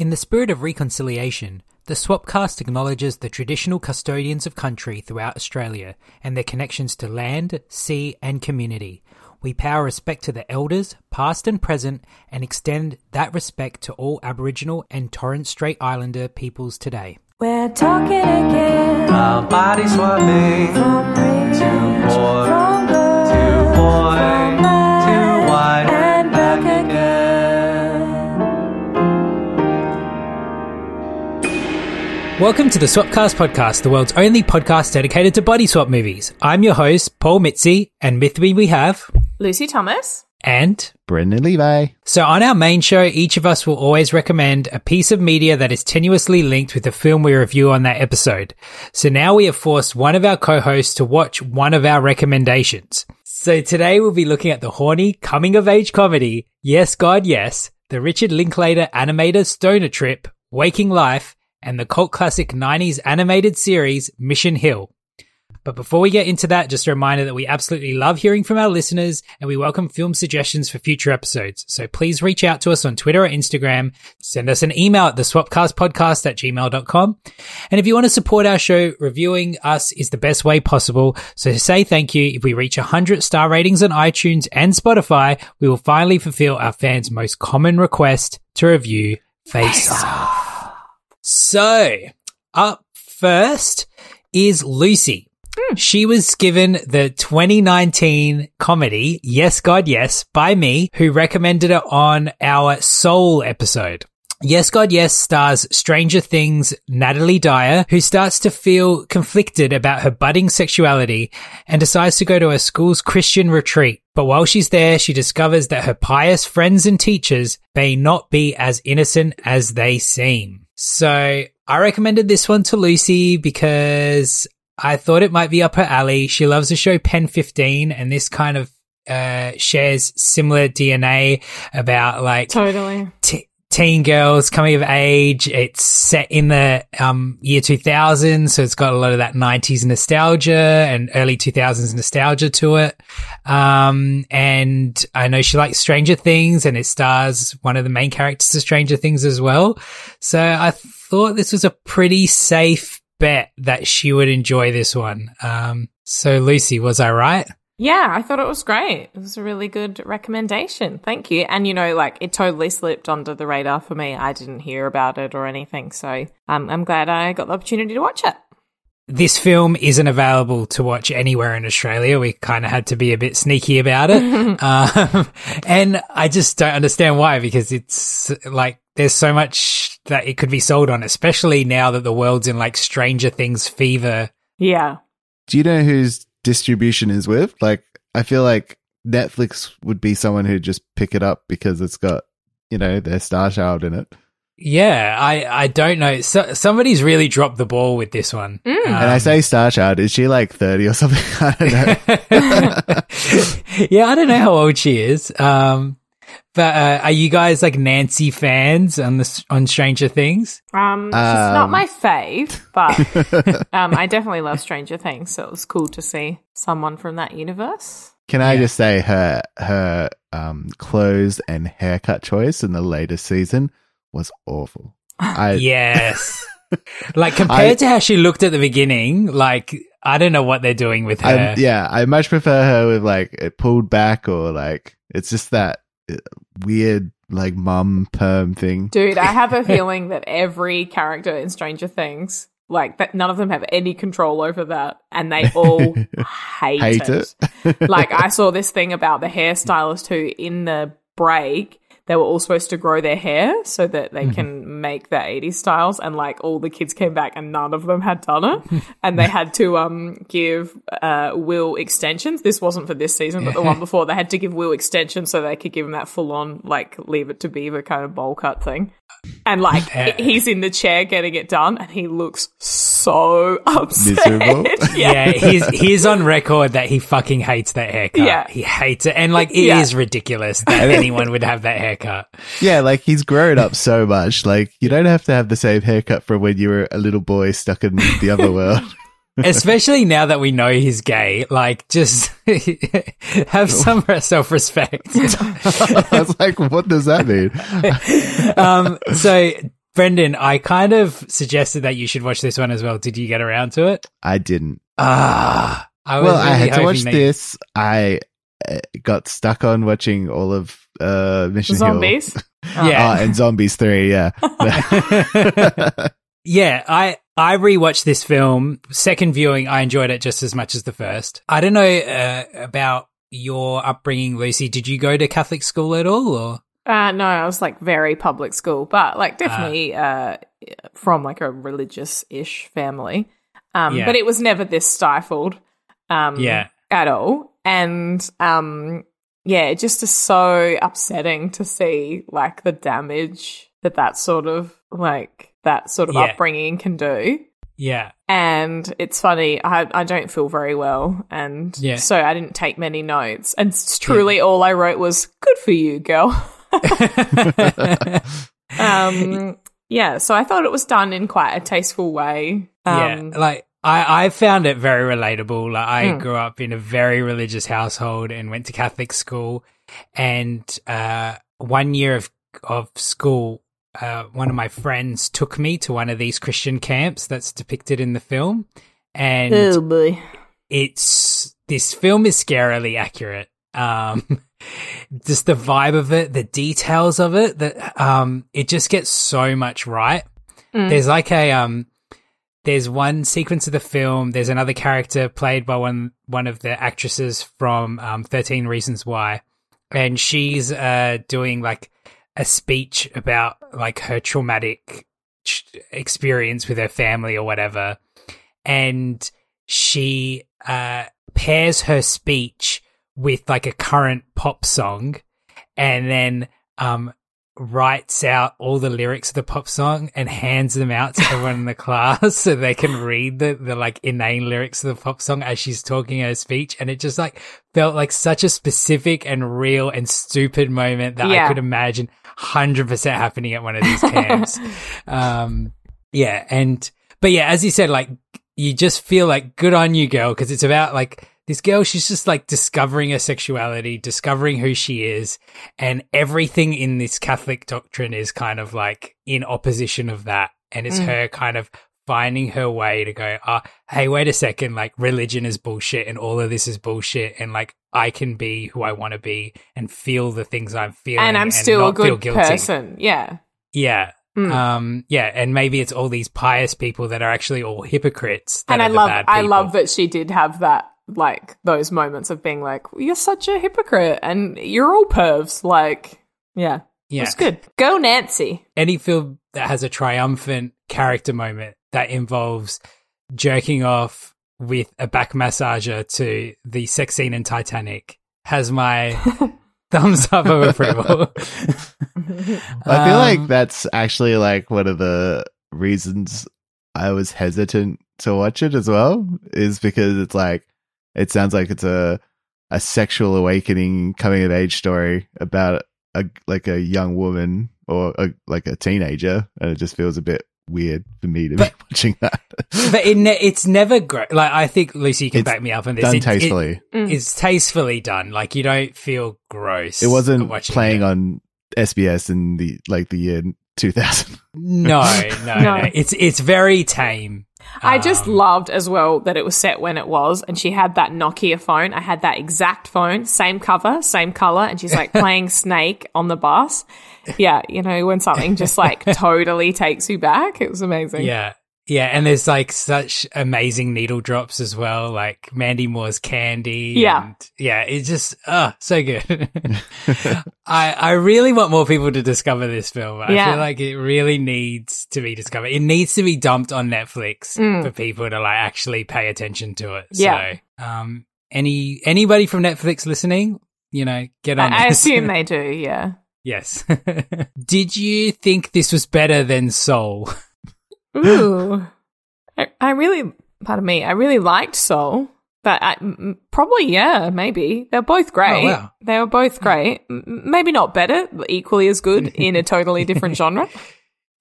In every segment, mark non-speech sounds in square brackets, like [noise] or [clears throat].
In the spirit of reconciliation, the Swapcast acknowledges the traditional custodians of country throughout Australia and their connections to land, sea and community. We pay our respect to the elders, past and present, and extend that respect to all Aboriginal and Torres Strait Islander peoples today. We're talking again. Our body swapping. From rich, Too poor. from good, Too boy. Welcome to the Swapcast podcast, the world's only podcast dedicated to body swap movies. I'm your host, Paul Mitzi, and with me we have Lucy Thomas. and Brendan Levi. So on our main show, each of us will always recommend a piece of media that is tenuously linked with the film we review on that episode. So now we have forced one of our co-hosts to watch one of our recommendations. So today we'll be looking at the horny coming of age comedy, Yes God Yes, the Richard Linklater animated stoner trip, Waking Life, and the cult classic 90s animated series Mission Hill. But before we get into that, just a reminder that we absolutely love hearing from our listeners and we welcome film suggestions for future episodes. So please reach out to us on Twitter or Instagram. Send us an email at the swapcastpodcast at gmail.com. And if you want to support our show, reviewing us is the best way possible. So say thank you, if we reach 100 star ratings on iTunes and Spotify, we will finally fulfill our fans' most common request to review Face Off. So, up first is Lucy. Hmm. She was given the 2019 comedy Yes God Yes by me, who recommended it on our Soul episode. Yes God Yes stars Stranger Things Natalia Dyer, who starts to feel conflicted about her budding sexuality and decides to go to a school's Christian retreat. But while she's there, she discovers that her pious friends and teachers may not be as innocent as they seem. So I recommended this one to Lucy because I thought it might be up her alley. She loves the show Pen 15 and this kind of uh, shares similar DNA about like Totally. t- teen girls coming of age. It's set in the um, year 2000, so it's got a lot of that 90s nostalgia and early 2000s nostalgia to it. Um, and I know she likes Stranger Things, and it stars one of the main characters of Stranger Things as well. So I thought this was a pretty safe bet that she would enjoy this one. Um, so Lucy, was I right? Yeah, I thought it was great. It was a really good recommendation. Thank you. And you know, like it totally slipped under the radar for me. I didn't hear about it or anything. So um, I'm glad I got the opportunity to watch it. this film isn't available to watch anywhere in Australia. We kind of had to be a bit sneaky about it. [laughs] um, and I just don't understand why, because it's like, there's so much that it could be sold on, especially now that the world's in like Stranger Things fever. Yeah. Do you know whose distribution is with? Like, I feel like Netflix would be someone who'd just pick it up because it's got, you know, their star child in it. Yeah, I, I don't know. So, somebody's really dropped the ball with this one. Mm. and I say star child, is she like 30 or something? [laughs] I don't know. [laughs] yeah, I don't know how old she is. Um, but uh, are you guys like Nancy fans on the on Stranger Things? Um, she's not Um. my fave, but [laughs] um, I definitely love Stranger Things. So it was cool to see someone from that universe. Can I Yeah. just say her her um clothes and haircut choice in the latest season was awful. I [laughs] Yes. [laughs] like compared I- to how she looked at the beginning, like I don't know what they're doing with her. I, yeah, I much prefer her with like it pulled back or like it's just that weird like mum perm thing. Dude, I have a [laughs] feeling that every character in Stranger Things, like that, none of them have any control over that, and they [laughs] all hate, Hate it. like I saw this thing about the hairstylist who, in the break, they were all supposed to grow their hair so that they can make their 80s styles. And like all the kids came back and none of them had done it. [laughs] and they had to um, give uh, Will extensions. This wasn't for this season, but the one before, they had to give Will extensions so they could give him that full on, like, leave it to beaver kind of bowl cut thing. And like he's in the chair getting it done, and he looks so upset. [laughs] Miserable. yeah, he's he's on record that he fucking hates that haircut. Yeah. he hates it, and like it is Yeah. ridiculous that anyone would have that haircut. Yeah, like he's grown up so much. Like you don't have to have the same haircut from when you were a little boy stuck in the other [laughs] world. Especially now that we know he's gay, like just [laughs] have some self respect. I was like, what does that mean? um, so Brendan, I kind of suggested that you should watch this one as well. Did you get around to it? I didn't. Ah, I was Well, I had to watch that- this. I uh, got stuck on watching all of uh, Mission Zombies. Hill. [laughs] Yeah, Oh, and Zombies 3, yeah. [laughs] [laughs] Yeah, I I rewatched this film. Second viewing, I enjoyed it just as much as the first. I don't know uh, about your upbringing, Lucy. Did you go to Catholic school at all, or Uh, no, I was like very public school, but like definitely uh, from like a religious ish family. Um, Yeah. But it was never this stifled um, Yeah. at all. And um, yeah, it just is so upsetting to see like the damage that that sort of like that sort of Yeah. upbringing can do. yeah, And it's funny, I, I don't feel very well. And Yeah. so I didn't take many notes. And truly all I wrote was, good for you, girl. [laughs] [laughs] um, yeah, so I thought it was done in quite a tasteful way. Um, yeah? Like I I found it very relatable. Like I Mm. grew up in a very religious household and went to Catholic school, and uh, one year of of school. Uh, one of my friends took me to one of these Christian camps that's depicted in the film, and Oh boy. it's this film is scarily accurate. Um, [laughs] just the vibe of it, the details of it, that um, it just gets so much right. There's like a um, there's one sequence of the film. There's another character played by one one of the actresses from um, Thirteen Reasons Why, and she's uh doing like a speech about like her traumatic ch- experience with her family or whatever, and she uh pairs her speech with like a current pop song, and then um writes out all the lyrics of the pop song and hands them out to everyone in the [laughs] class so they can read the, the like inane lyrics of the pop song as she's talking her speech. And it just like felt like such a specific and real and stupid moment that I could imagine 100% happening at one of these camps. [laughs] um, yeah. And, but yeah, as you said, like you just feel like good on you, girl, because it's about like this girl, she's just like discovering her sexuality, discovering who she is, and everything in this Catholic doctrine is kind of like in opposition of that. And it's her kind of finding her way to go, ah, hey, wait a second, like religion is bullshit and all of this is bullshit. And like I can be who I want to be and feel the things I'm feeling. And I'm still a not feel good person. Yeah. Yeah. Mm. Um, yeah, and maybe it's all these pious people that are actually all hypocrites. and I love I love that she did have that like those moments of being like, You're such a hypocrite and you're all pervs. Like yeah. Yeah. It's good. Go Nancy. any film that has a triumphant character moment that involves jerking off with a back massager to the sex scene in Titanic has my [laughs] thumbs up of approval. [laughs] [laughs] I feel like Um, that's actually like one of the reasons I was hesitant to watch it as well is because it's like it sounds like it's a a sexual awakening coming of age story about a like a young woman or a, like a teenager and it just feels a bit weird for me to be watching that. [laughs] but it ne- it's never great. Like I think Lucy you can It's back me up on this. Done It- it- tastefully. Mm. it's tastefully done. Like you don't feel gross. It, wasn't watching playing it. on SBS in the like the year 2000. No, [laughs] no, No. no, It's it's very tame. I just Um, loved as well that it was set when it was, and she had that Nokia phone. I had that exact phone, same cover, same color, and she's like [laughs] playing Snake on the bus. Yeah, you know, when something just like [laughs] totally takes you back, it was amazing. Yeah. Yeah, and there's like such amazing needle drops as well, like Mandy Moore's candy. Yeah. and- yeah, it's just oh so good. [laughs] I I really want more people to discover this film. I Yeah. feel like it really needs to be discovered. It needs to be dumped on Netflix Mm. for people to like actually pay attention to it. Yeah. So, um, any anybody from Netflix listening, you know, get on. I, I assume [laughs] they do. Yeah. yes. [laughs] Did you think this was better than Soul? Ooh. I, I really, pardon me, I really liked Soul. But I, m- m- probably, yeah, maybe. They're both great. Oh, wow. They were both great. M- maybe not better, but equally as good [laughs] in a totally different genre. [laughs]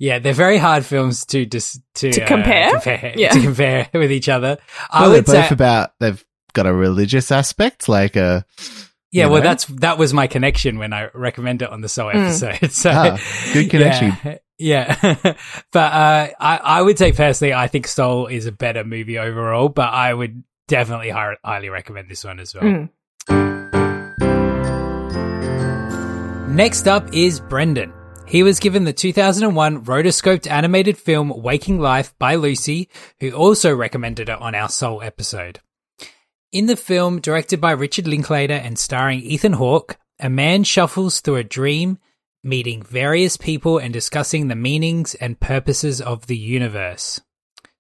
Yeah, they're very hard films to dis- to, To uh, compare? compare [laughs] Yeah. to compare with each other. I Well, they're would both say, about they've got a religious aspect, like a yeah. you Well, know? that's that was my connection when I recommend it on the Soul Mm. episode. So Ah, good connection. Yeah, yeah. [laughs] but uh, I I would say personally, I think Soul is a better movie overall. But I would definitely hi- highly recommend this one as well. Mm. Next up is Brendan. He was given the 2001 rotoscoped animated film Waking Life by Lucy, who also recommended it on our Soul episode. In the film, directed by Richard Linklater and starring Ethan Hawke, a man shuffles through a dream, meeting various people and discussing the meanings and purposes of the universe.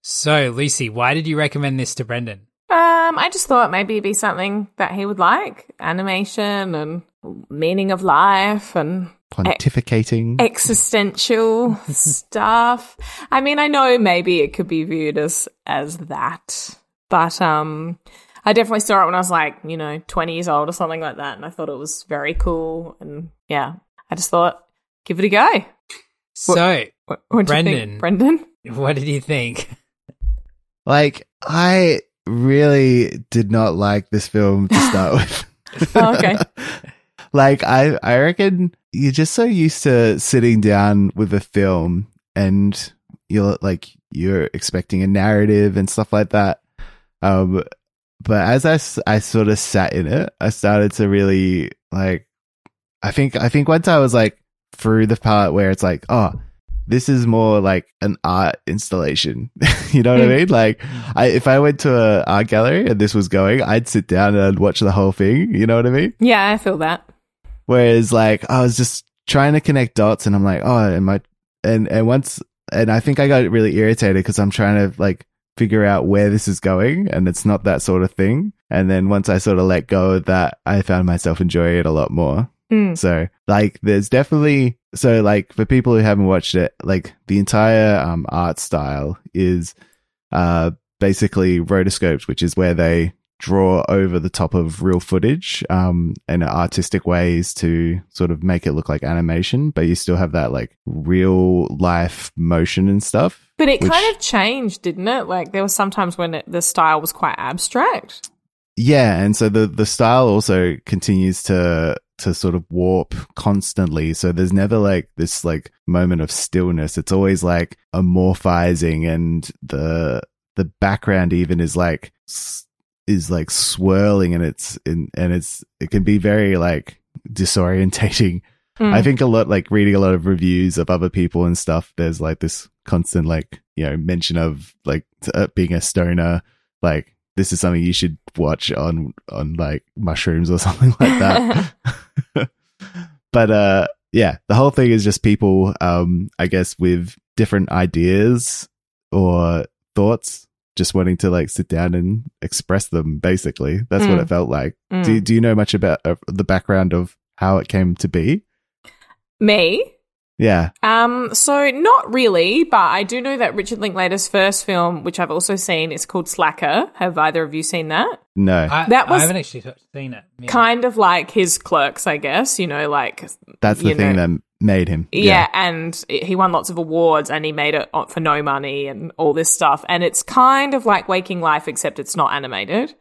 So, Lucy, why did you recommend this to Brendan? Um, I just thought maybe it'd be something that he would like animation and meaning of life and pontificating. existential [laughs] stuff. I mean, I know maybe it could be viewed as as that, but um, I definitely saw it when I was like, you know, twenty years old or something like that, and I thought it was very cool. And yeah, I just thought, give it a go. So, What, what do you Brendan. think, Brendan? what did you think? like I really did not like this film to start [laughs] with. Oh, okay. [laughs] like I I reckon you're just so used to sitting down with a film and you're like you're expecting a narrative and stuff like that. Um but as I, I sort of sat in it, I started to really like I think I think once I was like through the part where it's like, oh, this is more like an art installation. [laughs] you know what I Mm. mean? Like, I, if I went to a art gallery and this was going, I'd sit down and I'd watch the whole thing. You know what I mean? Yeah, I feel that. Whereas, like, I was just trying to connect dots, and I'm like, oh, am I? And and once, and I think I got really irritated because I'm trying to like figure out where this is going, and it's not that sort of thing. And then once I sort of let go of that, I found myself enjoying it a lot more. Mm. So like there's definitely so like for people who haven't watched it, like the entire um art style is uh basically rotoscopes, which is where they draw over the top of real footage um in artistic ways to sort of make it look like animation, but you still have that like real life motion and stuff. But it which- kind of changed, didn't it? Like there were sometimes when it, the style was quite abstract. Yeah, and so the the style also continues to to sort of warp constantly. So there's never like this like moment of stillness. It's always like amorphizing, and the the background even is like is like swirling, and it's in and it's it can be very like disorientating. Mm. I think a lot like reading a lot of reviews of other people and stuff. There's like this constant like you know mention of like uh, being a stoner. Like this is something you should watch on on like mushrooms or [laughs] something like that. [laughs] but uh, yeah, the whole thing is just people, um, I guess, with different ideas or thoughts, just wanting to like sit down and express them. Basically, that's what Mm. it felt like. Mm. Do Do you know much about uh, the background of how it came to be? Me? Yeah. Um, so not really, but I do know that Richard Linklater's first film, which I've also seen, is called Slacker. Have either of you seen that? No. I, That was- I haven't actually seen it. Yeah. Kind of like his Clerks, I guess. You know, like That's the thing know- that made him. Yeah, and he won lots of awards and he made it for no money and all this stuff. And it's kind of like Waking Life, except it's not animated.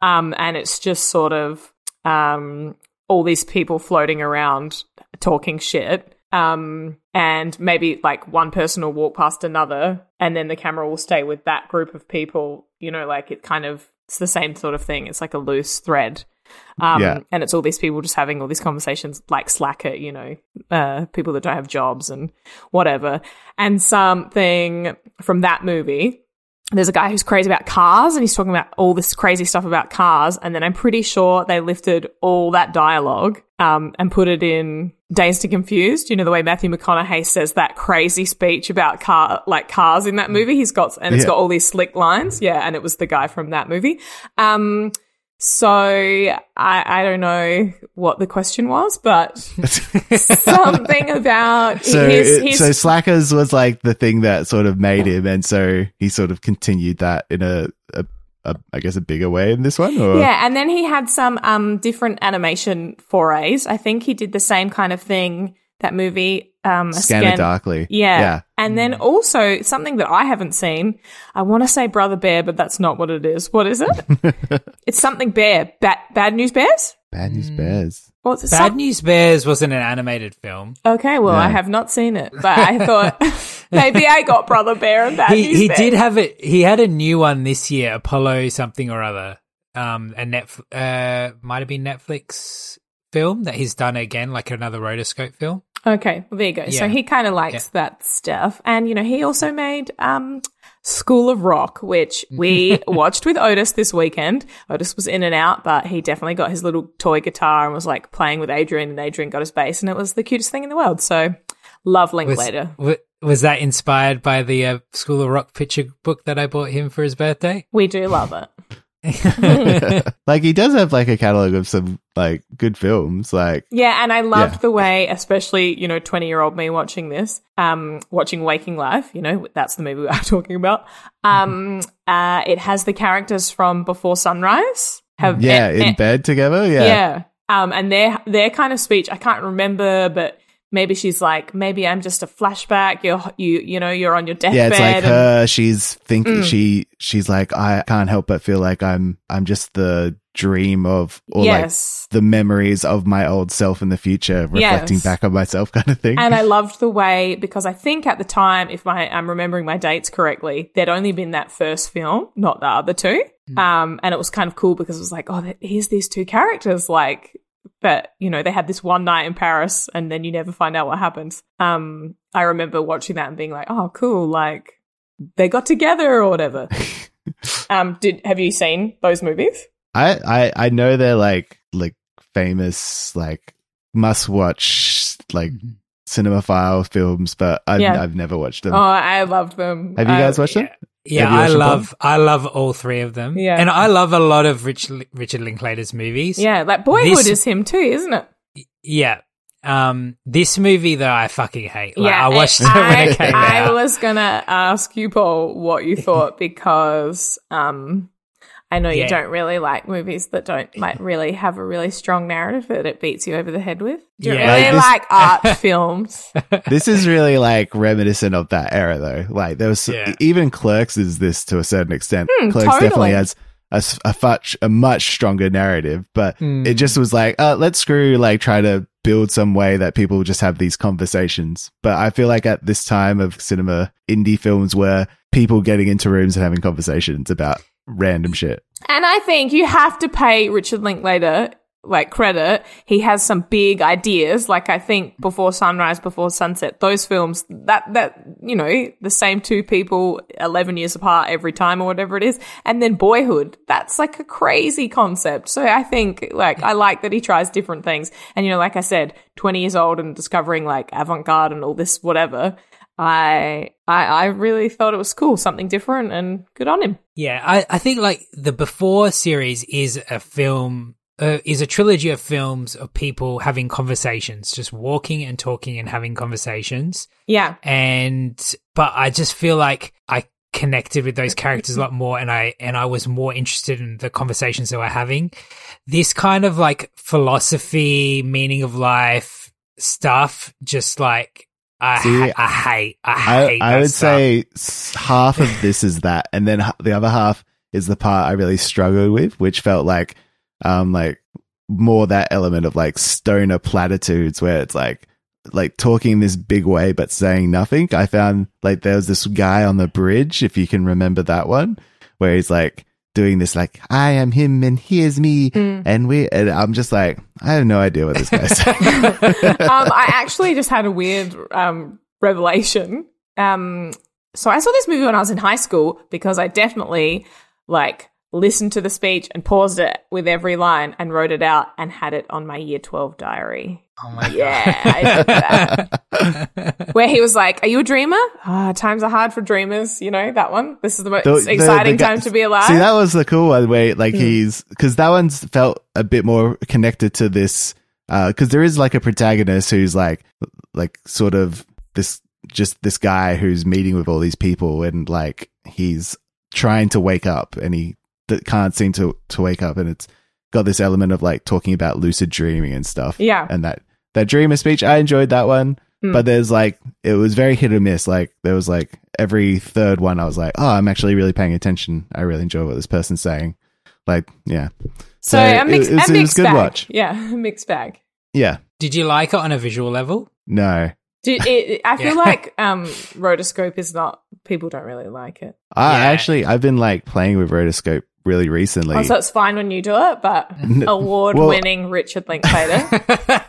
Um, and it's just sort of um, all these people floating around talking shit. Um, and maybe like one person will walk past another and then the camera will stay with that group of people. You know, like it kind of, it's the same sort of thing. It's like a loose thread. Um, Yeah. And it's all these people just having all these conversations like Slacker, you know, uh, people that don't have jobs and whatever. And something from that movie there's a guy who's crazy about cars and he's talking about all this crazy stuff about cars. And then i'm pretty sure they lifted all that dialogue um, and put it in dazed and confused. You know the way matthew mcconaughey says that crazy speech about car like cars in that movie he's got and it's Yeah. got all these slick lines. Yeah and it was the guy from that movie. Um, so I, I don't know what the question was but [laughs] something about so, his, his so Slackers was like the thing that sort of made him, and so he sort of continued that in a, a, a I guess, a bigger way in this one. Or Yeah, and then he had some um different animation forays. I think he did the same kind of thing. That movie, um, a Scanner Scan- Darkly. Yeah. yeah. and then also something that I haven't seen. I want to say Brother Bear, but that's not what it is. What is it? [laughs] it's something Bear. Bad Bad News Bears. Bad News Bears. What's it? Bad Some- News Bears wasn't an animated film. Okay, well, I have not seen it, but I thought [laughs] maybe I got Brother Bear and Bad he News he Bears. did have it. He had a new one this year, Apollo something or other. Um, a net uh might have been Netflix film that he's done again, like another rotoscope film. Okay, well, there you go. So he kind of likes that stuff. And, you know, he also made um, School of Rock, which [laughs] we watched with Otis this weekend. Otis was in and out, but he definitely got his little toy guitar and was like playing with Adrian, and Adrian got his bass, and it was the cutest thing in the world. So love Was, Linklater. wa- was that inspired by the uh, School of Rock picture book that I bought him for his birthday? We do love it. [laughs] like he does have like a catalog of some like good films. Like Yeah, and I loved Yeah. the way, especially, you know, 20 year old me watching this, um, watching Waking Life, you know, that's the movie [laughs] we are talking about. Um, uh, it has the characters from Before Sunrise. Have yeah, and- in bed together. Yeah. yeah. Um, and their their kind of speech, I can't remember, but maybe she's like, maybe I'm just a flashback. You're you you know you're on your deathbed. Yeah, it's like and- her. She's thinking. Mm. She she's like I can't help but feel like I'm I'm just the dream of or like the memories of my old self in the future, reflecting Yes. back on myself, [laughs] kind of thing. and I loved the way because I think at the time, if my, I'm remembering my dates correctly, there'd only been that first film, not the other two. Um, and it was kind of cool because it was like, oh, here's these two characters, like, but you know, they had this one night in Paris, and then you never find out what happens. Um, I remember watching that and being like, oh, cool, like they got together or whatever. [laughs] um, did have you seen those movies? I, I I know they're like like famous like must watch like cinemaphile films, but I've, Yeah. I've never watched them. Oh, I loved them. Have you guys watched them? Yeah, I watched them, love I love all three of them. Yeah. and I love a lot of Rich, Richard Linklater's movies. Yeah, like Boyhood This- is him too, isn't it? yeah. Um, this movie though, I fucking hate. Like, yeah, I watched it I, when it came I out. was gonna ask you, Paul, what you thought because um, I know you don't really like movies that don't like really have a really strong narrative that it beats you over the head with. Do you Yeah. really Like like art [laughs] films? [laughs] this is really like reminiscent of that era though. Like there was Yeah. even Clerks is this to a certain extent. Hmm, Clerks totally. definitely has a, s- a much a much stronger narrative, but Hmm. it just was like, uh, let's screw like try to build some way that people just have these conversations. But I feel like at this time of cinema, indie films were people getting into rooms and having conversations about random shit. And I think you have to pay Richard Linklater like credit. He has some big ideas. Like I think Before Sunrise, Before Sunset, those films that that you know the same two people eleven years apart every time or whatever it is, and then Boyhood. That's like a crazy concept. So I think like I like that he tries different things. And you know, like I said, twenty years old and discovering like avant garde and all this whatever. I, I I really thought it was cool, something different, and good on him. Yeah, I, I think like the Before series is a film, uh, is a trilogy of films of people having conversations, just walking and talking and having conversations. Yeah, And, but I just feel like I connected with those characters a lot more and I, and I was more interested in the conversations they were having. This kind of like philosophy, meaning of life stuff, just like, I, See, ha- I hate, I I, hate I that would stuff. say half of this is that, and then the other half is the part I really struggled with, which felt like, um, like more that element of like stoner platitudes where it's like, like talking this big way but saying nothing. I found like there was this guy on the bridge, if you can remember that one, where he's like doing this like I am him and he is me Mm. and we and I'm just like I have no idea what this guy's saying. [laughs] um, I actually just had a weird um, revelation. Um, so I saw this movie when I was in high school because I definitely like listened to the speech and paused it with every line and wrote it out and had it on my year 12 diary. Oh my Yeah, I did. [laughs] Where he was like, "Are you a dreamer? Ah, times are hard for dreamers. You know that one. This is the most The- the- exciting the guy- time to be alive." See, that was the cool one where like he's because that one's felt a bit more connected to this because there is like a protagonist who's like like sort of this just this guy who's meeting with all these people and like he's trying to wake up and he that can't seem to to wake up and it's got this element of like talking about lucid dreaming and stuff Yeah. and that that dreamer speech i enjoyed that one Hmm. but there's like it was very hit or miss like there was like every third one i was like oh i'm actually really paying attention i really enjoy what this person's saying like yeah so, so a it- mix, it was- a it was mixed good bag. watch. Yeah, [laughs] mixed bag. yeah Did you like it on a visual level? no Did it, I [laughs] feel Yeah. like um, rotoscope is not. People don't really like it. i Yeah. actually i've been like playing with rotoscope really recently Oh, so it's fine when you do it, but [laughs] award-winning Richard Linklater.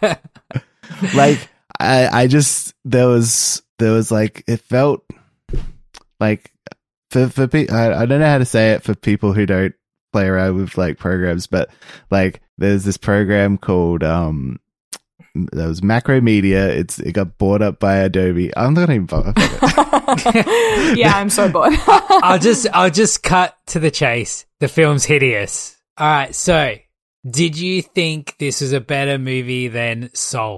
[laughs] [laughs] like I, I just there was there was like it felt like for for pe- I, I don't know how to say it for people who don't play around with like programs, but like there's this program called um that was Macromedia. It's it got bought up by Adobe. I'm not even bother. [laughs] yeah, I'm so bored. [laughs] I'll just I'll just cut to the chase. The film's hideous. All right, so did you think this was a better movie than Soul?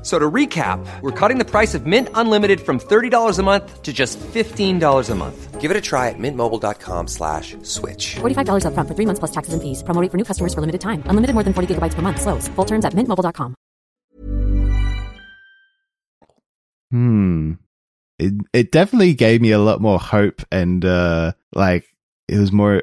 F- So to recap, we're cutting the price of Mint Unlimited from $30 a month to just $15 a month. Give it a try at mintmobile.com slash switch. $45 upfront for three months plus taxes and fees. Promo rate for new customers for limited time. Unlimited more than 40 gigabytes per month. Slows. Full terms at mintmobile.com. Hmm. It it definitely gave me a lot more hope and uh like it was more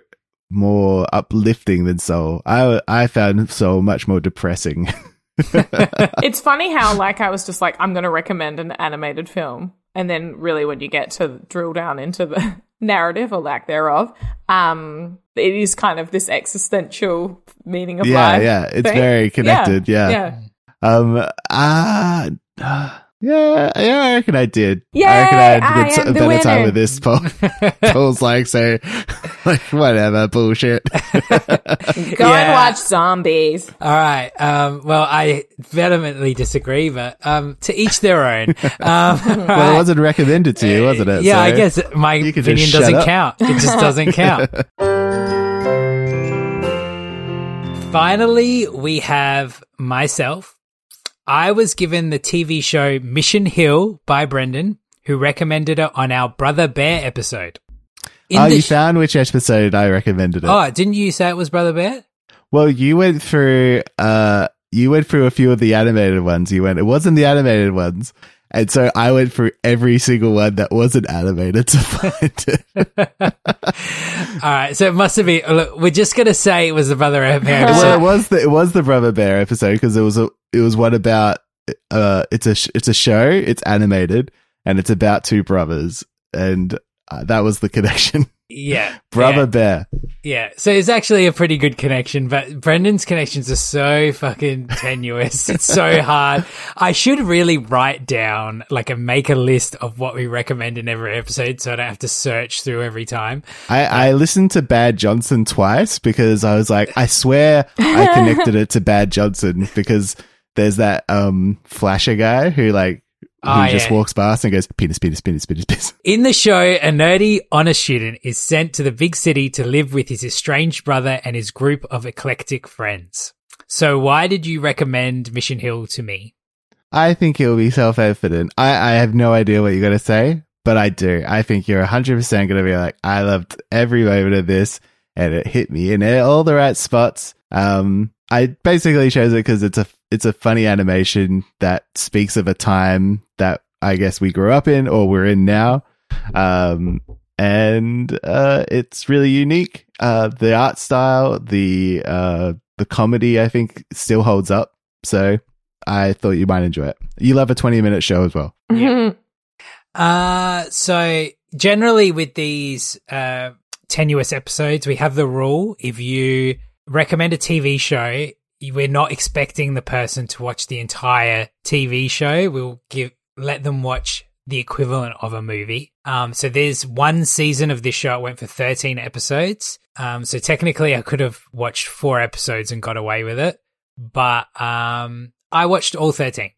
more uplifting than Soul. I I found Soul much more depressing. [laughs] it's funny how like I was just like I'm going to recommend an animated film, and then really when you get to drill down into the [laughs] narrative or lack thereof, um, it is kind of this existential meaning of yeah, life. yeah, yeah, it's very connected. Yeah. yeah. Um. Ah. yeah. Yeah. I reckon I did. Yeah, I reckon I had a, I good, am a the better time with this. Paul. [laughs] Paul's like so, like whatever bullshit. [laughs] Go and watch zombies. All right. Um, well, I vehemently disagree, but um, to each their own. Um, [laughs] well, it wasn't recommended to you, wasn't it? yeah, I guess my you can just opinion doesn't up. count. It just [laughs] doesn't count. Finally, we have myself. I was given the TV show Mission Hill by Brendan, who recommended it on our Brother Bear episode. Oh, you sh- found which episode I recommended it. oh, didn't you say it was Brother Bear? Well, you went through uh you went through a few of the animated ones. You went it wasn't the animated ones. And so I went through every single one that wasn't animated to find it. [laughs] All right, so it must have been. Look, we're just gonna say it was the Brother Bear well, episode. it was the it was the Brother Bear episode because it was a it was one about uh it's a it's a show, it's animated and it's about two brothers and uh, that was the connection. [laughs] yeah, Brother yeah. Bear. Yeah, so it's actually a pretty good connection, but Brendan's connections are so fucking [laughs] tenuous. it's so hard. I should really write down, like, a make a list of what we recommend in every episode so I don't have to search through every time. I, I listened to Bad Johnson twice because I was like, I swear I [laughs] connected it to Bad Johnson because there's that um flasher guy who like who Oh, just yeah. walks past and goes penis penis penis penis penis. [laughs] In the show, a nerdy honor student is sent to the big city to live with his estranged brother and his group of eclectic friends. So why did you recommend Mission Hill to me? I think it'll be self evident. I I have no idea what you're gonna say, but I do. I think you're 100 percent gonna be like, I loved every moment of this, and it hit me in all the right spots. Um, I basically chose it because it's a it's a funny animation that speaks of a time that I guess we grew up in or we're in now. Um, and uh, it's really unique. Uh, the art style, the uh, the comedy, I think, still holds up. So I thought you might enjoy it. You love a twenty minute show as well. Yeah. [laughs] Uh, so generally with these uh, tenuous episodes, we have the rule if you recommend a TV show, we're not expecting the person to watch the entire TV show. We'll give let them watch the equivalent of a movie. Um, so there's one season of this show. It went for 13 episodes. Um, so technically I could have watched four episodes and got away with it, but um, I watched all 13.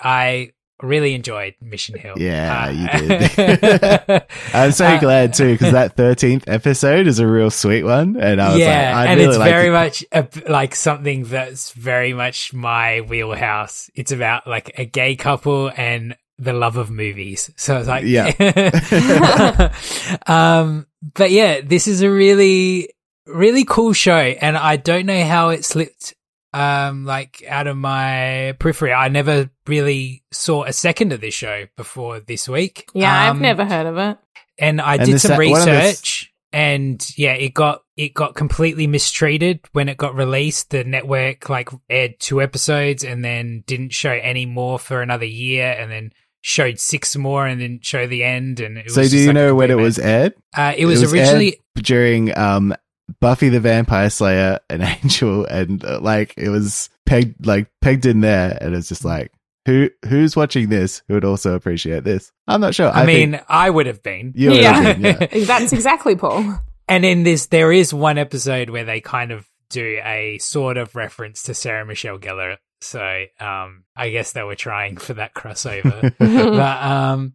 I really enjoyed Mission Hill. Yeah, Uh, you did. [laughs] I'm so Uh, glad too because that thirteenth episode is a real sweet one, and I was yeah, like, I'd and really it's like very to- much a, like something that's very much my wheelhouse. It's about like a gay couple and the love of movies. So it's like, Yeah. [laughs] um, but yeah, this is a really, really cool show, and I don't know how it slipped, um, like out of my periphery. I never really saw a second of this show before this week. Yeah, I've Um, never heard of it. and I And did some sa- one of research, and yeah, it got it got completely mistreated when it got released. The network like aired two episodes and then didn't show any more for another year, and then showed six more and then show the end. And it was So, do you like, know when it was aired? Uh, it was originally during um, Buffy the Vampire Slayer and [laughs] Angel, and uh, like it was pegged like pegged in there, and it's just like who who's watching this who would also appreciate this? I'm not sure. I, mean, I would have been. you Yeah. been, yeah. [laughs] That's exactly Paul. And in this, there is one episode where they kind of do a sort of reference to Sarah Michelle Gellar. So, um, I guess they were trying for that crossover. [laughs] but, um,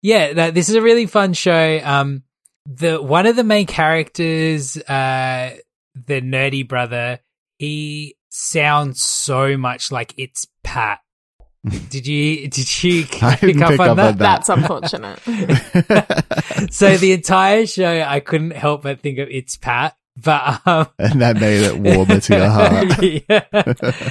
yeah, that, this is a really fun show. Um, the, one of the main characters, uh, the nerdy brother, he sounds so much like it's Pat. [laughs] Did you, did you I pick didn't up pick on up that? on that. That's unfortunate. [laughs] so the entire show, I couldn't help but think of it's Pat, but um, [laughs] and that made it warmer to your heart. yeah.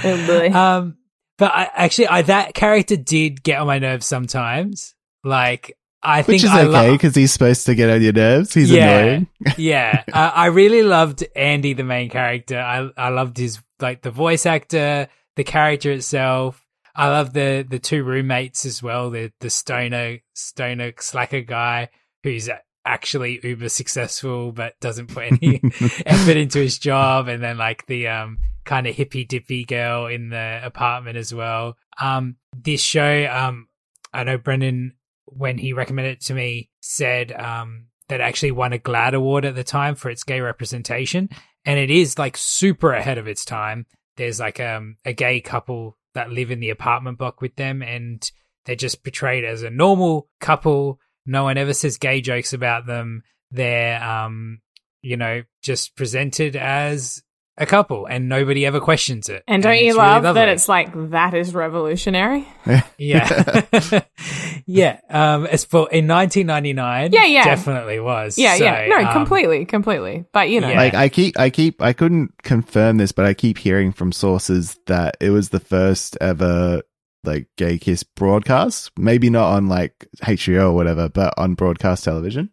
Oh. Um, but I, actually, I, that character did get on my nerves sometimes. Like, I think Which is I okay lo- because he's supposed to get on your nerves. He's Yeah. annoying. [laughs] yeah, uh, I really loved Andy, the main character. I I loved his like the voice actor, the character itself. I love the the two roommates as well. The the stoner stoner slacker guy who's actually uber successful but doesn't put any [laughs] effort into his job, and then like the um kind of hippy dippy girl in the apartment as well. Um, this show, um, I know Brendan when he recommended it to me said um that actually won a GLAAD award at the time for its gay representation, and it is like super ahead of its time. There's like um a gay couple that live in the apartment block with them, and they're just portrayed as a normal couple. No one ever says gay jokes about them. They're um you know just presented as a couple, and nobody ever questions it. And don't it's you love lovely. that it's like that is revolutionary? Yeah. yeah. [laughs] Um, as for in 1999, Yeah, yeah. definitely was. Yeah, So, yeah. No, um, completely, completely. But you know, Yeah. Like I keep, I keep, I couldn't confirm this, but I keep hearing from sources that it was the first ever like gay kiss broadcast. Maybe not on like HBO or whatever, but on broadcast television.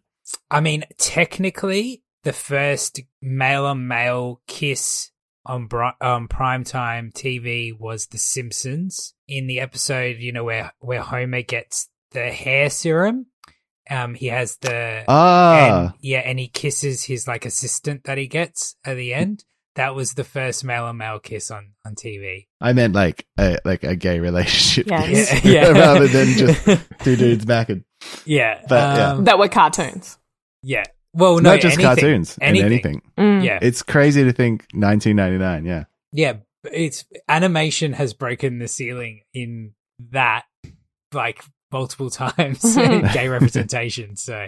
I mean, technically, the first male on male kiss on bri- um, primetime TV was The Simpsons. In the episode, you know, where, where Homer gets the hair serum, um, he has the. Ah, and, yeah, and he kisses his like assistant that he gets at the end. That was the first male on male kiss on, on TV. I meant like a like a gay relationship, Yes. [laughs] Yeah, yeah. [laughs] rather than just [laughs] two dudes macking. Yeah. But, yeah. um, that were cartoons. Yeah. Well, no, not just anything. cartoons Anything. and anything. Mm. Yeah. It's crazy to think 1999. Yeah, Yeah. It's animation has broken the ceiling in that like multiple [laughs] times [laughs] gay representation. So,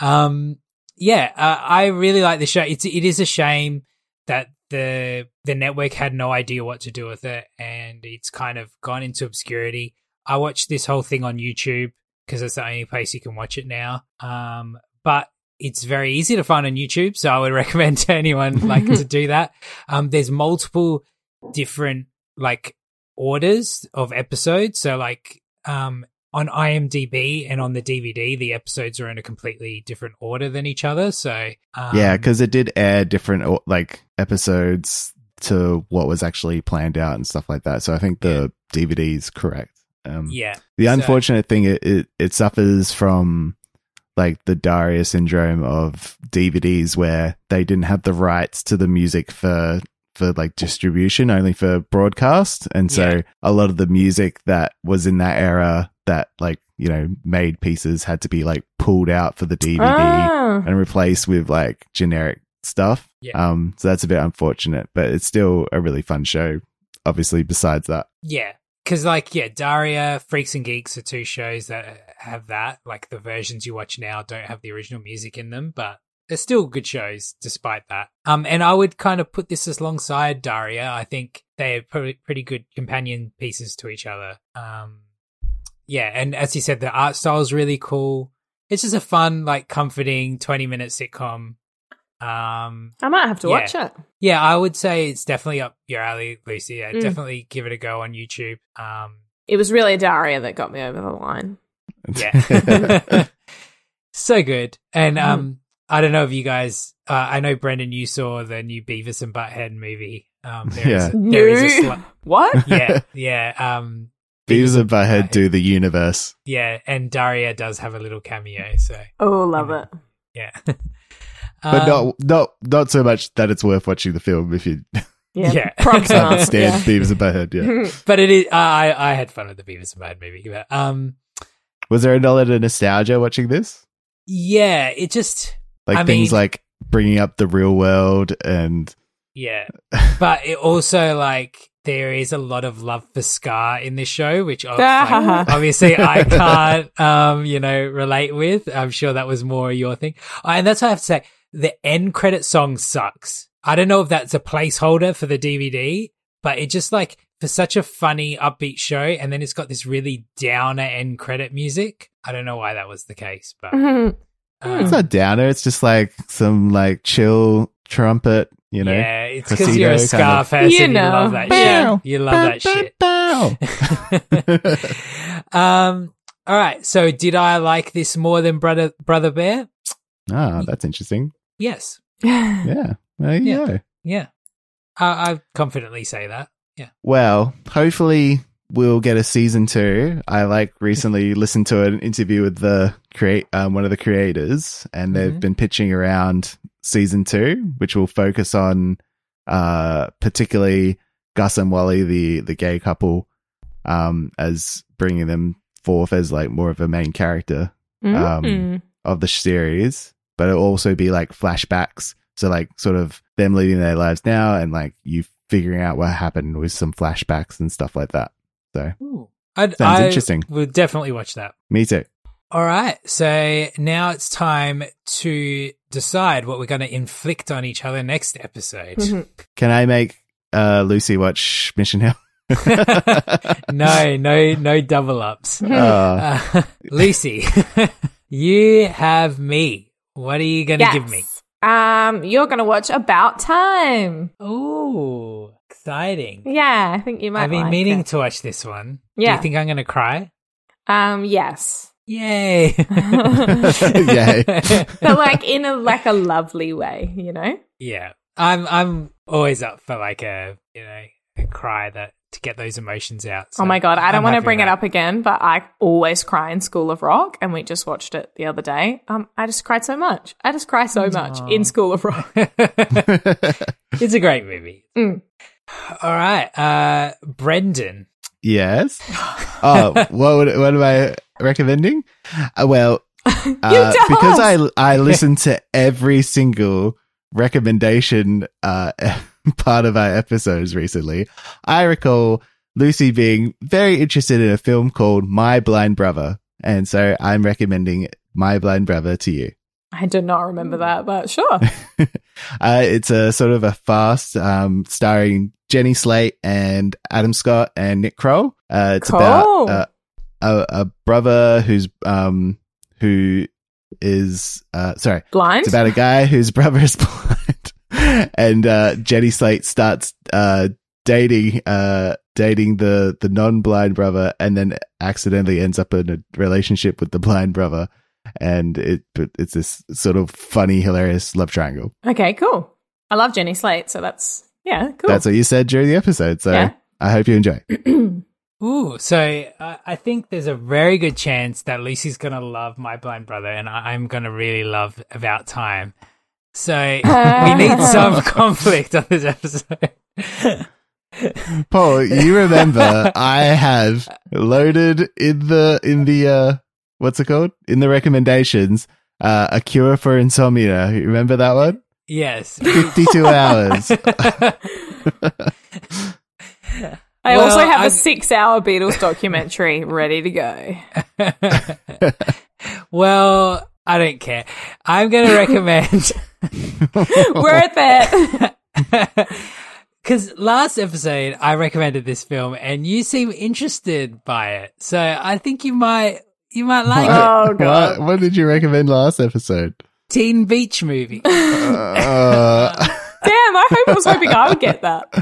um, yeah, uh, I really like the show. It's, it is a shame that the, the network had no idea what to do with it and it's kind of gone into obscurity. I watched this whole thing on YouTube because it's the only place you can watch it now. Um, but it's very easy to find on YouTube, so I would [laughs] recommend to anyone like to do that. [laughs] Um, there's multiple different like orders of episodes, so like um on IMDb and on the DVD, the episodes are in a completely different order than each other. So um, yeah, because it did air different like episodes to what was actually planned out and stuff like that. So I think the DVD is correct. Um, yeah, The So- unfortunate thing it, it it suffers from like the Daria syndrome of DVDs where they didn't have the rights to the music for for like distribution only for broadcast and so Yeah. a lot of the music that was in that era that like you know made pieces had to be like pulled out for the DVD Ah. and replaced with like generic stuff Yeah. um so that's a bit unfortunate but it's still a really fun show obviously besides that Yeah. Because, like, yeah, Daria, Freaks and Geeks are two shows that have that. Like, the versions you watch now don't have the original music in them, but they're still good shows despite that. Um, and I would kind of put this alongside Daria. I think they're pretty, good companion pieces to each other. Um, yeah. And as you said, the art style is really cool. It's just a fun, like, comforting 20 minute sitcom. Um, I might have to Yeah. watch it. yeah, I would say it's definitely up your alley, Lucy. Yeah, Mm. definitely give it a go on YouTube. Um, It was really Daria that got me over the line. yeah, [laughs] [laughs] so good. And Mm-hmm. um, I don't know if you guys. Uh, I know Brendan, you saw the new Beavis and Butthead movie. Um, there is Yeah. a, there is a No. sli- [laughs] What? yeah, yeah. Um, Beavis and Butthead do the universe yeah, and Daria does have a little cameo. So Oh, love it. yeah, but Um, not not not so much that it's worth watching the film if you Yeah. Yeah. [laughs] Props can't stand Yeah. Beavis and Butthead. Yeah. [laughs] but it is. I I had fun with the Beavis and Butthead movie. But um, Was there a lot of nostalgia watching this? yeah, it just Like I things mean- like bringing up the real world and Yeah. [laughs] But it also like there is a lot of love for ska in this show, which like, obviously I can't um, you know, relate with. I'm sure that was more your thing. Uh, And that's what I have to say. The end credit song sucks. I don't know if that's a placeholder for the DVD, but it just like for such a funny, upbeat show, and then it's got this really downer end credit music. I don't know why that was the case, but Mhm. [laughs] um, it's not downer. It's just like some like chill trumpet. You know, yeah, it's because you're a Casino ska kind of- You and you love that Bow, shit. You love that shit. bow. [laughs] [laughs] um. All right. So, did I like this more than brother Brother Bear? Ah, that's interesting. Yes. [laughs] Yeah. There you Yeah. go. Yeah. I, I confidently say that. Yeah. Well, hopefully we'll get a season two. I like recently listened to an interview with the create um, one of the creators, and they've Mhm. been pitching around season two, which will focus on uh, particularly Gus and Wally, the the gay couple, um, as bringing them forth as like more of a main character Um, Mm. of the series, but it'll also be like flashbacks. So like sort of them leading their lives now and like you figuring out what happened with some flashbacks and stuff like that. So Ooh. I'd, Sounds I interesting. We'll definitely watch that. me too. All right. So now it's time to decide what we're going to inflict on each other next episode. Mhm. [laughs] Can I make uh Lucy watch Mission Hill? [laughs] no, no, no double ups. [laughs] Uh, Uh, Lucy, you have me. What are you going to Yes. give me? Um, you're gonna watch About Time. Oh, exciting. Yeah, I think you might. I've been like meaning it. to watch this one. Do Yeah. you think I'm going to cry? Um, yes, Yay. [laughs] Yay. [laughs] but like in a like a lovely way, you know. yeah. I'm I'm always up for like a, you know, a cry that to get those emotions out. oh my god, I don't I'm want to bring it up again, but I always cry in School of Rock, and we just watched it the other day. Um, I just cried so much. I just cry so much in School of Rock. [laughs] it's a great movie. Mm. All right. Uh Brendan. yes. Oh, what would, what am I recommending? Uh, well, [laughs] uh, tell because us. I I [laughs] listened to every single recommendation uh, [laughs] part of our episodes recently, I recall Lucy being very interested in a film called My Blind Brother, and so I'm recommending My Blind Brother to you. I do not remember that, but sure. [laughs] Uh, it's a sort of a fast, um, starring Jenny Slate and Adam Scott and Nick Kroll. Uh, it's Cool. about uh, a, a brother who's um who is uh sorry Blind. it's about a guy whose brother is [laughs] blind [laughs] and uh jenny slate starts uh dating uh dating the the non-blind brother and then accidentally ends up in a relationship with the blind brother and it it's this sort of funny hilarious love triangle Okay, cool. I love Jenny Slate, so that's yeah, cool. that's what you said during the episode so Yeah. i hope you enjoy [clears throat] Ooh, so uh, I think there's a very good chance that Lucy's gonna love My Blind Brother, and I- I'm gonna really love About Time. So we [laughs] need some [laughs] conflict on this episode. paul you remember [laughs] i have loaded in the in the uh what's it called in the recommendations uh a cure for insomnia you remember that one yes. 52 hours I Well, also have I- a six-hour Beatles documentary ready to go. well, I don't care. I'm gonna recommend. [laughs] Worth it. [laughs] Because last episode I recommended this film and you seem interested by it, so I think you might you might like it. Oh, God. What, what did you recommend last episode? Teen Beach Movie. [laughs] Uh, Damn, I hope I was hoping I would get that.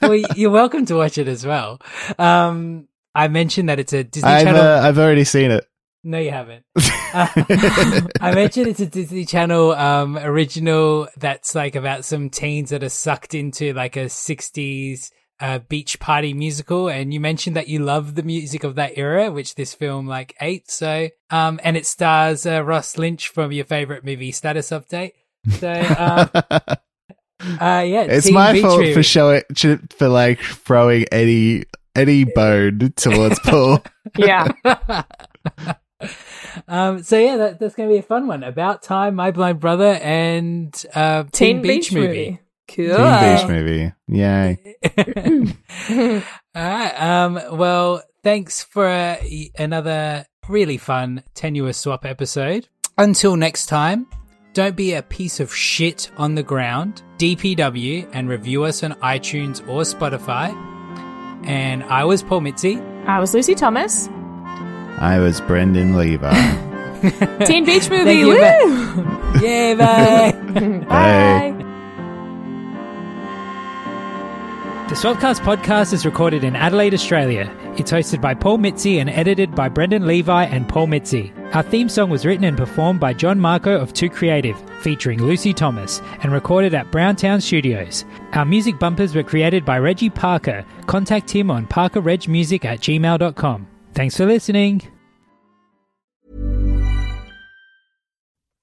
well, you're welcome to watch it as well. Um, I mentioned that it's a Disney I've, Channel. uh, I've already seen it. No, you haven't. [laughs] Uh, [laughs] I mentioned it's a Disney Channel um, original that's like about some teens that are sucked into like a 60s uh, beach party musical. And you mentioned that you love the music of that era, which this film like ate. So, um, and it stars uh, Ross Lynch from your favorite movie, Status Update. So, um, [laughs] uh, yeah, it's my Beach fault for showing for like throwing any any bone towards Paul. Yeah. Um, so yeah, that, that's going to be a fun one. About time, My Blind Brother, and uh, Teen, Beach, Movie. Cool. Teen Beach movie. Yay. [laughs] All right. Um. Well, thanks for uh, another really fun tenuous swap episode. Until next time, don't be a piece of shit on the ground. DPW and review us on iTunes or Spotify. And I was Paul Mitzi. I was Lucy Thomas. I was Brendan Levi. [laughs] Teen Beach Movie. you, Woo! ba- [laughs] yeah, [laughs] bye. Bye. The Swapcast podcast is recorded in Adelaide, Australia. It's hosted by Paul Mitzi and edited by Brendan Levi and Paul Mitzi. Our theme song was written and performed by Jon Marco of Too Creative, featuring Lucy Thomas, and recorded at Brown Town Studios. Our music bumpers were created by Reggie Parker. Contact him on parkerregmusic at gmail.com. Thanks for listening.